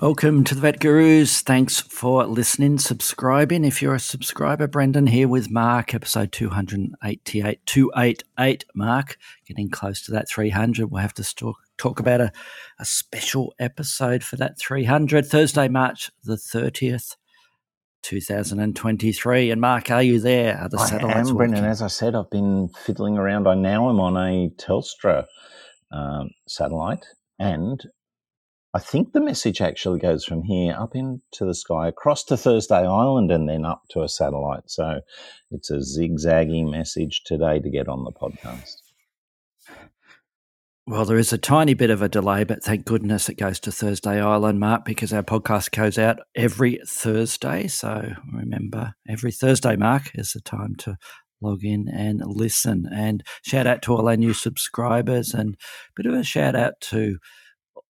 Welcome to the Vet Gurus. Thanks for listening, subscribing. If you're a subscriber, Brendan here with Mark, episode 288, 288, Mark, getting close to that 300. We'll have to talk, talk about a, a special episode for that 300, Thursday, March the 30th. 2023 and Mark, are you there? Are the I am, Brendan. As I said, I've been fiddling around. I now am on a Telstra um, satellite, and I think the message actually goes from here up into the sky, across to Thursday Island, and then up to a satellite. So it's a zigzaggy message today to get on the podcast. Well, there is a tiny bit of a delay, but thank goodness it goes to Thursday Island, Mark, because our podcast goes out every Thursday. So remember, every Thursday, Mark, is the time to log in and listen. And shout out to all our new subscribers and a bit of a shout out to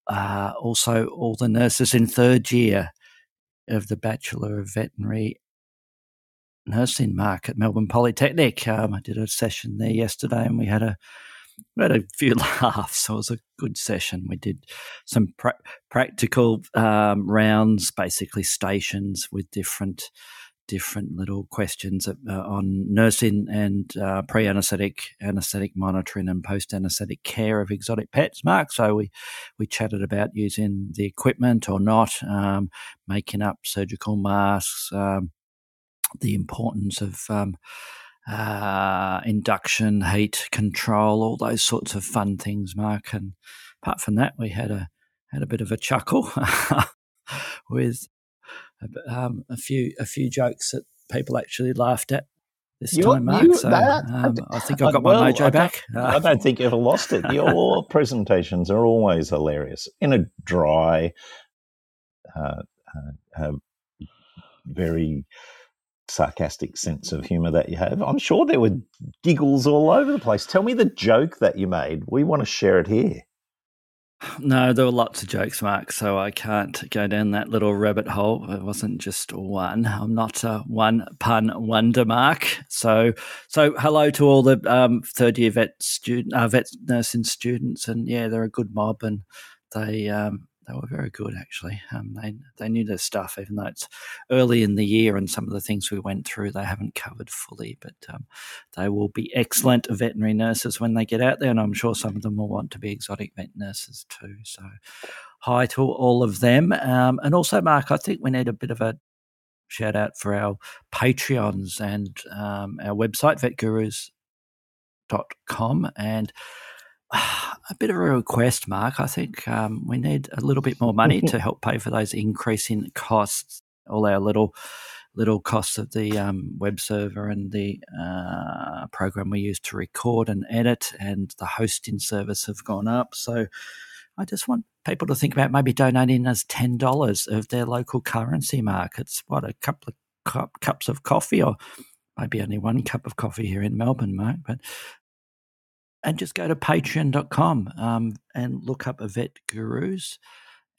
uh, also all the nurses in third year of the Bachelor of Veterinary Nursing Mark at Melbourne Polytechnic. Um, I did a session there yesterday, and we had a we had a few laughs. So it was a good session. We did some pra- practical um, rounds, basically stations with different different little questions uh, on nursing and uh, pre-anesthetic, anesthetic monitoring, and post-anesthetic care of exotic pets. Mark, so we we chatted about using the equipment or not, um, making up surgical masks, um, the importance of um, uh, induction, heat control, all those sorts of fun things, Mark. And apart from that, we had a had a bit of a chuckle with um, a few a few jokes that people actually laughed at this you, time, Mark. You, so that, um, I think I've got well, my mojo I back. I don't think you've lost it. Your presentations are always hilarious in a dry, uh, uh, uh, very sarcastic sense of humor that you have. I'm sure there were giggles all over the place. Tell me the joke that you made. We want to share it here. No, there were lots of jokes, Mark, so I can't go down that little rabbit hole. It wasn't just one. I'm not a one pun wonder, Mark. So, so hello to all the um, third year vet student, uh, vet nursing students, and yeah, they're a good mob, and they um, they were very good actually. Um, they they knew their stuff, even though it's early in the year and some of the things we went through they haven't covered fully. But um, they will be excellent veterinary nurses when they get out there, and I'm sure some of them will want to be exotic vet nurses too. So hi to all of them, um, and also Mark. I think we need a bit of a shout out for our Patreons and um, our website vetgurus.com and a bit of a request, Mark. I think um, we need a little bit more money to help pay for those increasing costs, all our little little costs of the um, web server and the uh, program we use to record and edit, and the hosting service have gone up. So I just want people to think about maybe donating us ten dollars of their local currency. Mark, it's what a couple of cup, cups of coffee, or maybe only one cup of coffee here in Melbourne, Mark, but and just go to patreon.com um, and look up vet gurus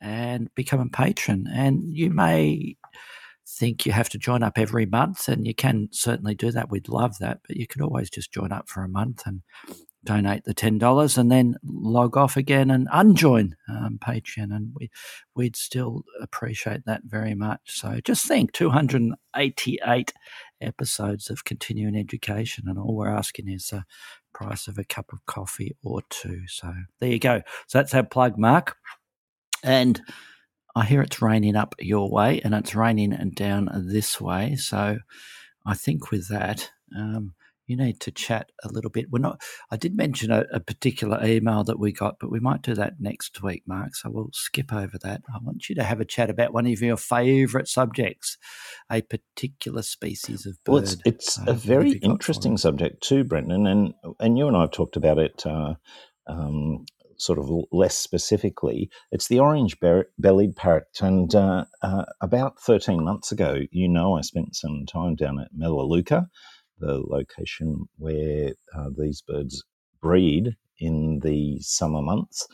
and become a patron. And you may think you have to join up every month, and you can certainly do that. We'd love that, but you could always just join up for a month and donate the ten dollars, and then log off again and unjoin um, Patreon, and we we'd still appreciate that very much. So just think, two hundred and eighty-eight episodes of continuing education, and all we're asking is a price of a cup of coffee or two. So there you go. So that's our plug, Mark. And I hear it's raining up your way and it's raining and down this way. So I think with that, um, you need to chat a little bit. We're not. I did mention a, a, particular email that we got, but we might do that next week, Mark. So we'll skip over that. I want you to have a chat about one of your favourite subjects, a particular species of bird. Well, it's, it's a very interesting subject too, Brendan, and and you and I have talked about it. Uh, um, sort of less specifically, it's the orange bellied parrot. And uh, uh, about 13 months ago, you know, I spent some time down at Melaleuca, the location where uh, these birds breed in the summer months.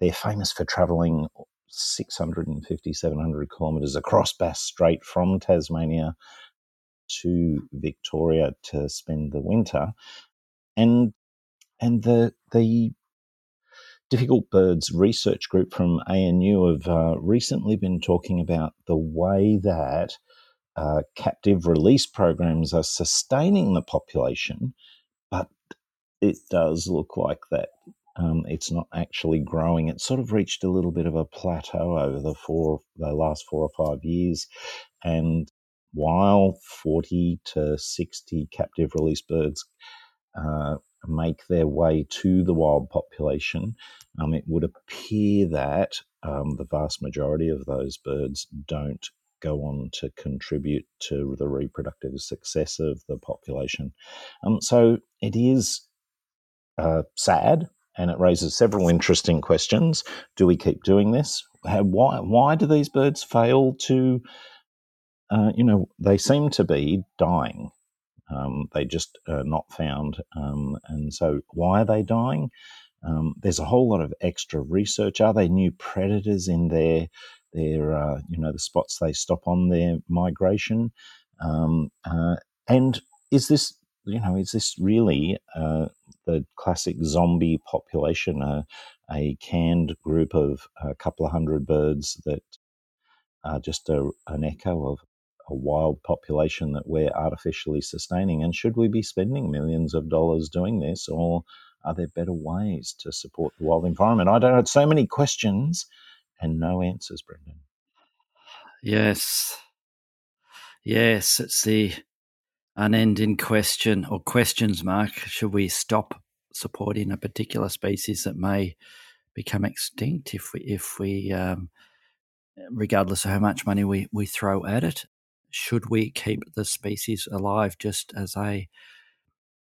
They're famous for travelling 650, 700 kilometres across Bass Strait from Tasmania to Victoria to spend the winter. And and the the Difficult Birds research group from ANU have uh, recently been talking about the way that uh, captive release programs are sustaining the population, but it does look like that um, it's not actually growing. It's sort of reached a little bit of a plateau over the four the last four or five years, and while forty to sixty captive release birds uh, make their way to the wild population, um, it would appear that um, the vast majority of those birds don't go on to contribute to the reproductive success of the population. Um, so it is uh, sad and it raises several interesting questions. Do we keep doing this? How, why, why do these birds fail to, uh, you know, they seem to be dying. Um, they just are not found. Um, and so, why are they dying? Um, there's a whole lot of extra research. Are they new predators in their their uh, you know the spots they stop on their migration? Um, uh, and is this you know is this really uh, the classic zombie population, a, a canned group of a couple of hundred birds that are just a, an echo of a wild population that we're artificially sustaining? And should we be spending millions of dollars doing this, or are there better ways to support the wild environment? I don't know. So many questions and no answers, Brendan. Yes. Yes, it's the unending question or questions, Mark. Should we stop supporting a particular species that may become extinct if we, if we um, regardless of how much money we, we throw at it? Should we keep the species alive just as a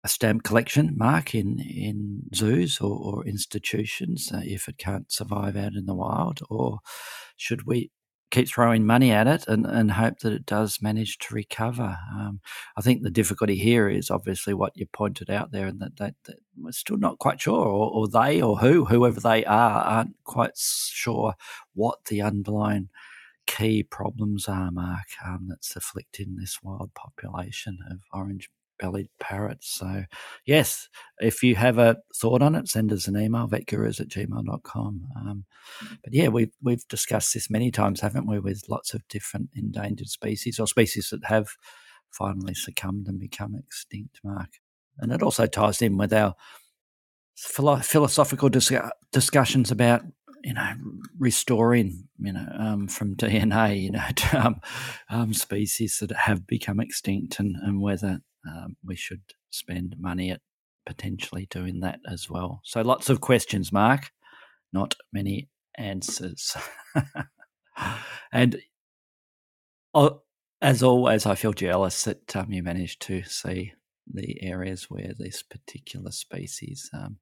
a stamp collection mark in in zoos or, or institutions uh, if it can't survive out in the wild, or should we keep throwing money at it and, and hope that it does manage to recover? Um, I think the difficulty here is obviously what you pointed out there, and that, that, that we're still not quite sure, or, or they or who, whoever they are, aren't quite sure what the underlying key problems are, Mark, um, that's afflicting this wild population of orange bellied parrots. So, yes, if you have a thought on it, send us an email, vetgurus at gmail.com. Um, but yeah, we've, we've discussed this many times, haven't we, with lots of different endangered species or species that have finally succumbed and become extinct, Mark. And it also ties in with our philosophical dis- discussions about you know, restoring, you know, um, from DNA, you know, to, um, um, species that have become extinct and, and whether um, we should spend money at potentially doing that as well. So lots of questions, Mark, not many answers. and as always, I feel jealous that um, you managed to see the areas where this particular species um,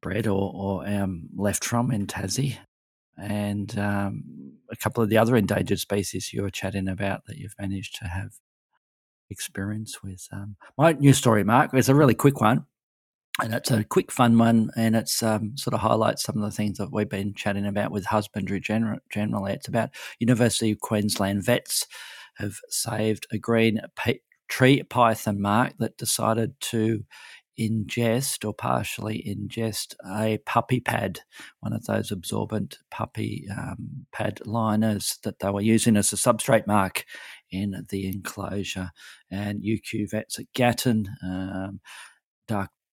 bred or, or um, left from in Tassie. And um, a couple of the other endangered species you were chatting about that you've managed to have experience with. Um, my news story, Mark, is a really quick one. And it's a quick, fun one, and it's um, sort of highlights some of the things that we've been chatting about with husbandry gener- generally. It's about University of Queensland vets have saved a green tree python mark that decided to ingest or partially ingest a puppy pad, one of those absorbent puppy um, pad liners that they were using as a substrate mark in the enclosure. And UQ vets at Gatton, um,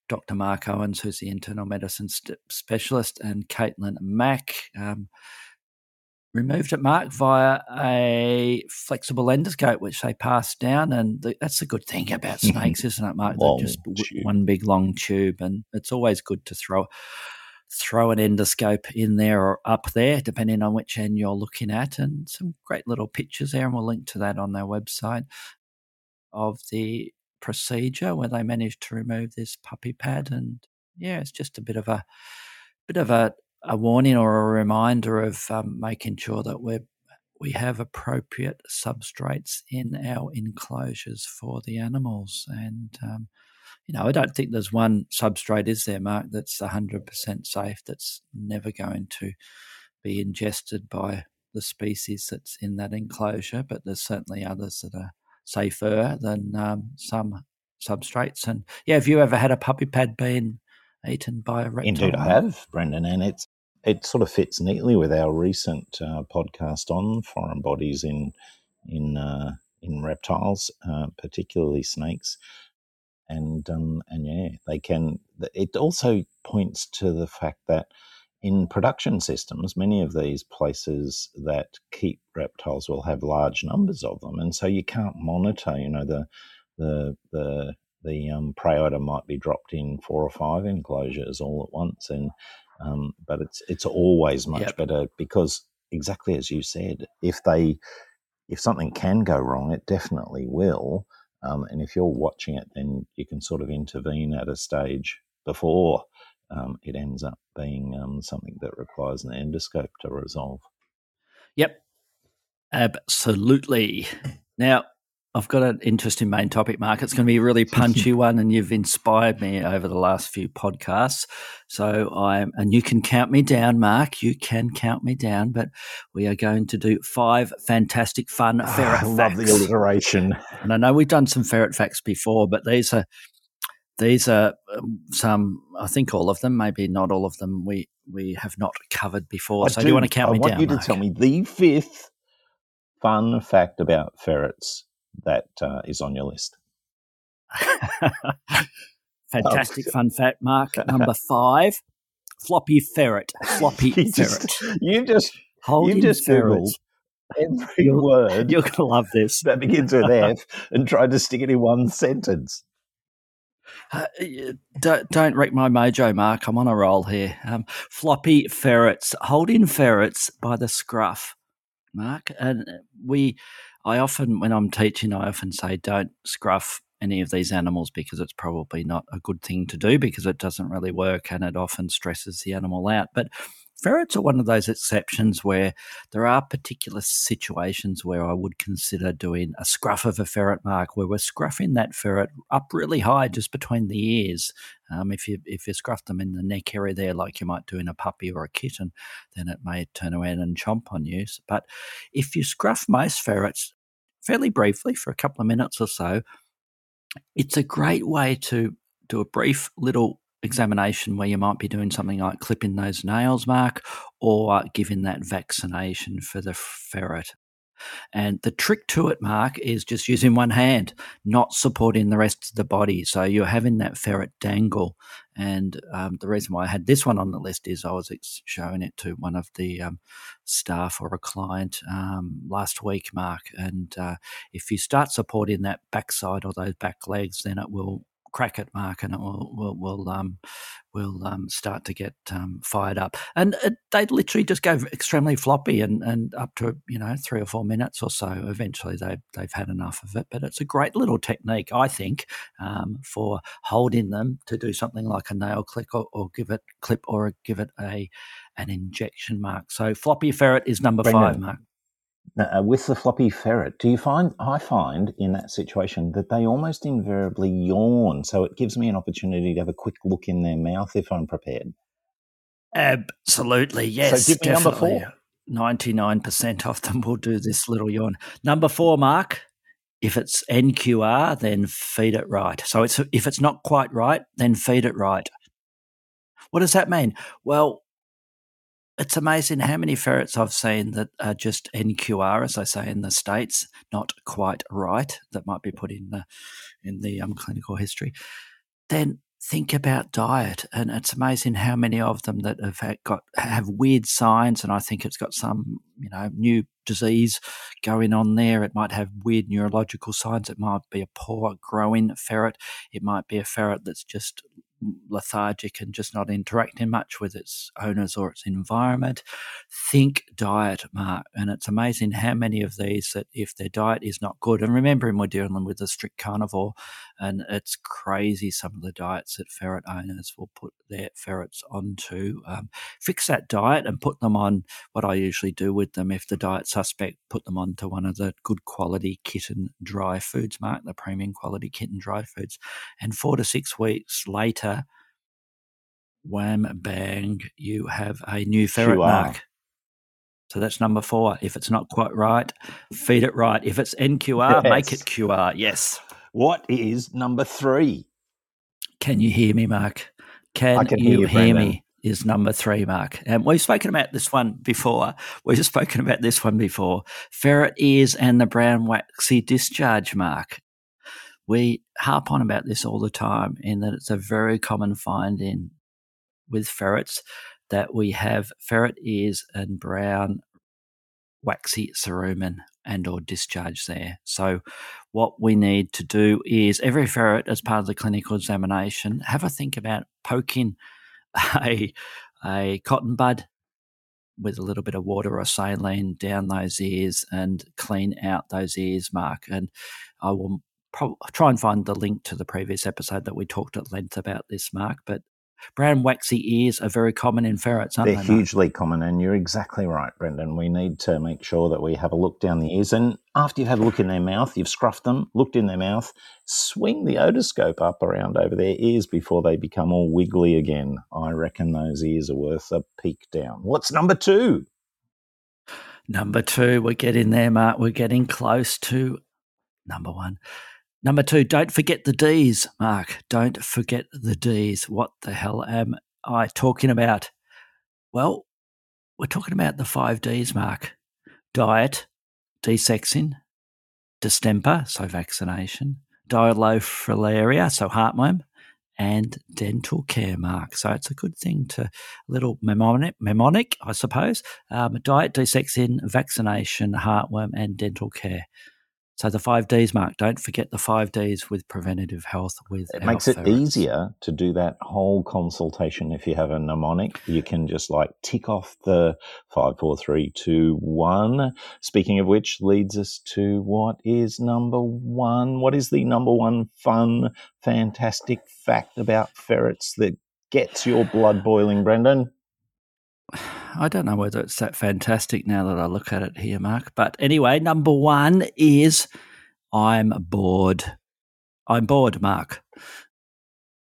Dr. Mark Owens, who's the internal medicine st- specialist, and Caitlin Mack. Um, removed it, Mark, via a flexible endoscope, which they passed down. And the, that's the good thing about snakes, isn't it, Mark? They're just tube. one big long tube, and it's always good to throw throw an endoscope in there or up there, depending on which end you're looking at. And some great little pictures there, and we'll link to that on their website of the procedure where they managed to remove this puppy pad. And yeah, it's just a bit of a bit of a, a warning or a reminder of um, making sure that we're we have appropriate substrates in our enclosures for the animals and um, you know, I don't think there's one substrate, is there, Mark, that's 100% safe, that's never going to be ingested by the species that's in that enclosure, but there's certainly others that are safer than um, some substrates. And yeah, have you ever had a puppy pad being eaten by a reptile? Indeed, I have, Brendan, and it's it sort of fits neatly with our recent uh, podcast on foreign bodies in in uh, in reptiles, uh, particularly snakes, and um, and yeah, they can. It also points to the fact that in production systems, many of these places that keep reptiles will have large numbers of them, and so you can't monitor. You know the the the the um, prey item might be dropped in four or five enclosures all at once, and um, but it's it's always much yep. better because exactly as you said, if they if something can go wrong, it definitely will. Um, and if you're watching it, then you can sort of intervene at a stage before um, it ends up being um, something that requires an endoscope to resolve. Yep, absolutely. Now, I've got an interesting main topic, Mark. It's going to be a really punchy one, and you've inspired me over the last few podcasts. So I'm, and you can count me down, Mark. You can count me down, but we are going to do five fantastic, fun ah, ferret oh, I love the alliteration. And I know we've done some ferret facts before, but these are these are um, some. I think all of them, maybe not all of them. We we have not covered before. I so do, do you want to count I me down? I want you to Mark? tell me the fifth fun fact about ferrets that uh, is on your list? Fantastic oh. fun fact, Mark. Number five, floppy ferret. Floppy you ferret. Just, you just Holding you just googled every you're, word. You're going to love this. That begins with F and tried to stick it in one sentence. Uh, don't, don't wreck my mojo, Mark. I'm on a roll here. Um, floppy ferrets, holding ferrets by the scruff, Mark. And we I often, when I'm teaching, I often say don't scruff any of these animals because it's probably not a good thing to do because it doesn't really work and it often stresses the animal out. But ferrets are one of those exceptions where there are particular situations where I would consider doing a scruff of a ferret mark where we're scruffing that ferret up really high just between the ears. Um, if you if you scruff them in the neck area there, like you might do in a puppy or a kitten, then it may turn around and chomp on you. But if you scruff most ferrets fairly briefly for a couple of minutes or so, it's a great way to do a brief little examination where you might be doing something like clipping those nails, Mark, or giving that vaccination for the ferret. And the trick to it, Mark, is just using one hand, not supporting the rest of the body. So you're having that ferret dangle. And um, the reason why I had this one on the list is I was showing it to one of the um, staff or a client um, last week, Mark. And uh, if you start supporting that backside or those back legs, then it will crack it, Mark, and it will will will um, will um, start to get um, fired up. And it, they literally just go extremely floppy, and, and up to you know three or four minutes or so. Eventually, they they've had enough of it. But it's a great little technique, I think, um, for holding them to do something like a nail click or, or give it clip or give it a an injection mark. So floppy ferret is number Brendan, five, Mark. Uh, with the floppy ferret, do you find I find in that situation that they almost invariably yawn, so it gives me an opportunity to have a quick look in their mouth if I'm prepared. Absolutely, yes. So give me definitely. number four. Ninety-nine percent of them will do this little yawn. Number four, Mark. If it's NQR, then feed it right. So it's if it's not quite right, then feed it right. What does that mean? Well, it's amazing how many ferrets I've seen that are just NQR, as I say in the states, not quite right. That might be put in the in the um, clinical history. Then think about diet, and it's amazing how many of them that have got have weird signs. And I think it's got some you know new disease going on there. It might have weird neurological signs. It might be a poor growing ferret. It might be a ferret that's just lethargic and just not interacting much with its owners or its environment. Think diet, Mark. And it's amazing how many of these that if their diet is not good, and remembering we're dealing with a strict carnivore, and it's crazy some of the diets that ferret owners will put their ferrets onto. Um, fix that diet and put them on what I usually do with them. If the diet suspect, put them onto one of the good quality kitten dry foods, mark the premium quality kitten dry foods. And four to six weeks later, wham bang, you have a new ferret QR. mark. So that's number four. If it's not quite right, feed it right. If it's NQR, make it QR. Yes. What is number three? Can you hear me, Mark? Can, can you hear you, hear me? Is number three, Mark. And we've spoken about this one before. We've spoken about this one before. Ferret ears and the brown waxy discharge, Mark. We harp on about this all the time in that it's a very common finding with ferrets that we have ferret ears and brown waxy cerumen and or discharge there. So what we need to do is every ferret as part of the clinical examination have a think about poking a a cotton bud with a little bit of water or saline down those ears and clean out those ears mark. And I will prob- try and find the link to the previous episode that we talked at length about this mark but brown waxy ears are very common in ferrets aren't They're they Mark? hugely common, and you're exactly right, Brendan. We need to make sure that we have a look down the ears. And after you've had a look in their mouth, you've scruffed them, looked in their mouth, swing the otoscope up around over their ears before they become all wiggly again. I reckon those ears are worth a peek down. What's number two? Number two, we're getting there, Mark. We're getting close to number one. Number two, don't forget the D's, Mark. Don't forget the D's. What the hell am I talking about? Well, we're talking about the five D's, Mark diet, desexing, distemper, so vaccination, Dirofilaria, so heartworm, and dental care, Mark. So it's a good thing to little mnemonic, mnemonic I suppose. Um, diet, desexing, vaccination, heartworm, and dental care. So the five days Mark. Don't forget the five days with preventative health. With It makes it easier to do that whole consultation if you have a mnemonic. You can just like tick off the five, four, three, two, one. Speaking of which, leads us to what is number one? What is the number one fun, fantastic fact about ferrets that gets your blood boiling, Brendan? I don't know whether it's that fantastic now that I look at it here, Mark. But anyway, number one is I'm bored. I'm bored, Mark.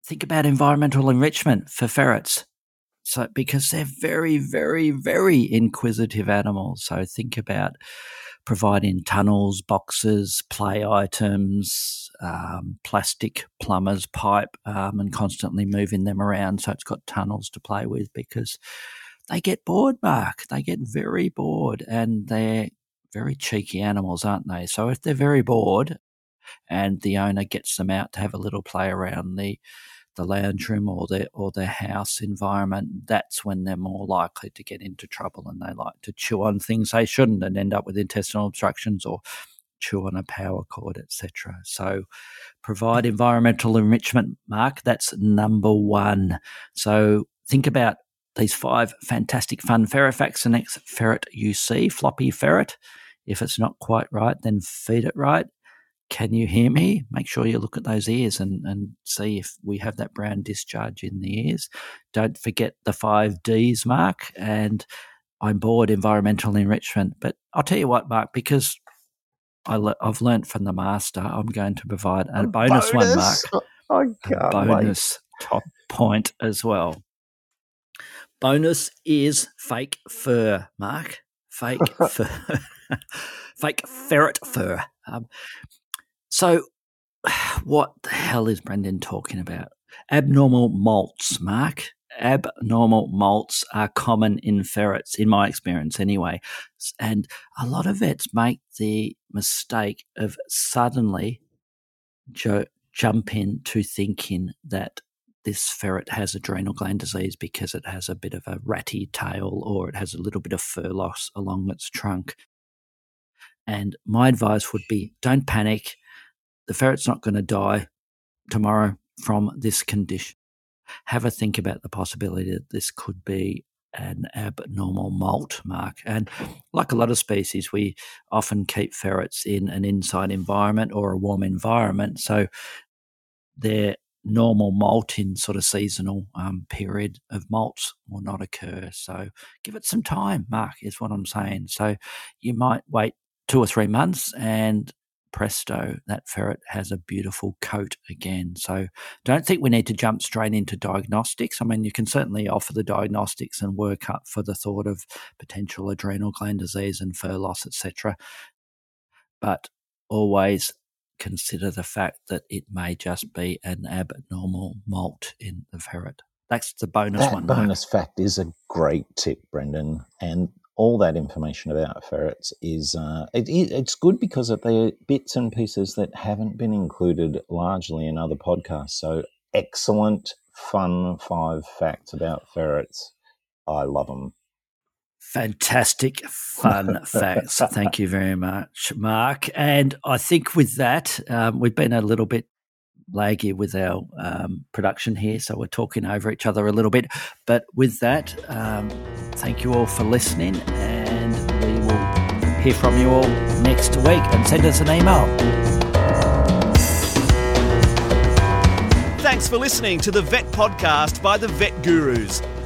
Think about environmental enrichment for ferrets. So, because they're very, very, very inquisitive animals. So, think about providing tunnels, boxes, play items, um, plastic plumbers, pipe, um, and constantly moving them around. So, it's got tunnels to play with because they get bored, Mark. They get very bored and they're very cheeky animals, aren't they? So if they're very bored and the owner gets them out to have a little play around the the lounge room or their or their house environment, that's when they're more likely to get into trouble and they like to chew on things they shouldn't and end up with intestinal obstructions or chew on a power cord, etc. So provide environmental enrichment, Mark. That's number one. So think about these five fantastic fun ferret facts. The next ferret you see, floppy ferret. If it's not quite right, then feed it right. Can you hear me? Make sure you look at those ears and, and see if we have that brown discharge in the ears. Don't forget the five D's, Mark. And I'm bored environmental enrichment. But I'll tell you what, Mark, because I le- I've learnt from the master, I'm going to provide a, bonus, one, Mark oh, a can't wait. bonus top point as well. Bonus is fake fur, Mark. Fake fur. fake ferret fur. Um, so, what the hell is Brendan talking about? Abnormal molts, Mark. Abnormal molts are common in ferrets, in my experience anyway. And a lot of vets make the mistake of suddenly jo- jump into thinking that this ferret has adrenal gland disease because it has a bit of a ratty tail or it has a little bit of fur loss along its trunk. And my advice would be don't panic. The ferret's not going to die tomorrow from this condition. Have a think about the possibility that this could be an abnormal molt mark. And like a lot of species, we often keep ferrets in an inside environment or a warm environment. So they're normal molting sort of seasonal um, period of malts will not occur. So give it some time, Mark, is what I'm saying. So you might wait two or three months and presto, that ferret has a beautiful coat again. So don't think we need to jump straight into diagnostics. I mean, you can certainly offer the diagnostics and work up for the thought of potential adrenal gland disease and fur loss, etc. But always consider the fact that it may just be an abnormal molt in the ferret. That's the bonus that one. bonus fact is a great tip, Brendan, and all that information about ferrets is uh, it, it's good because they're bits and pieces that haven't been included largely in other podcasts. So excellent, fun five facts about ferrets. I love them. Fantastic fun facts. Thank you very much, Mark. And I think with that, um, we've been a little bit laggy with our um, production here, so we're talking over each other a little bit. But with that, um, thank you all for listening, and we will hear from you all next week. And send us an email. Thanks for listening to the Vet Podcast by the Vet Gurus.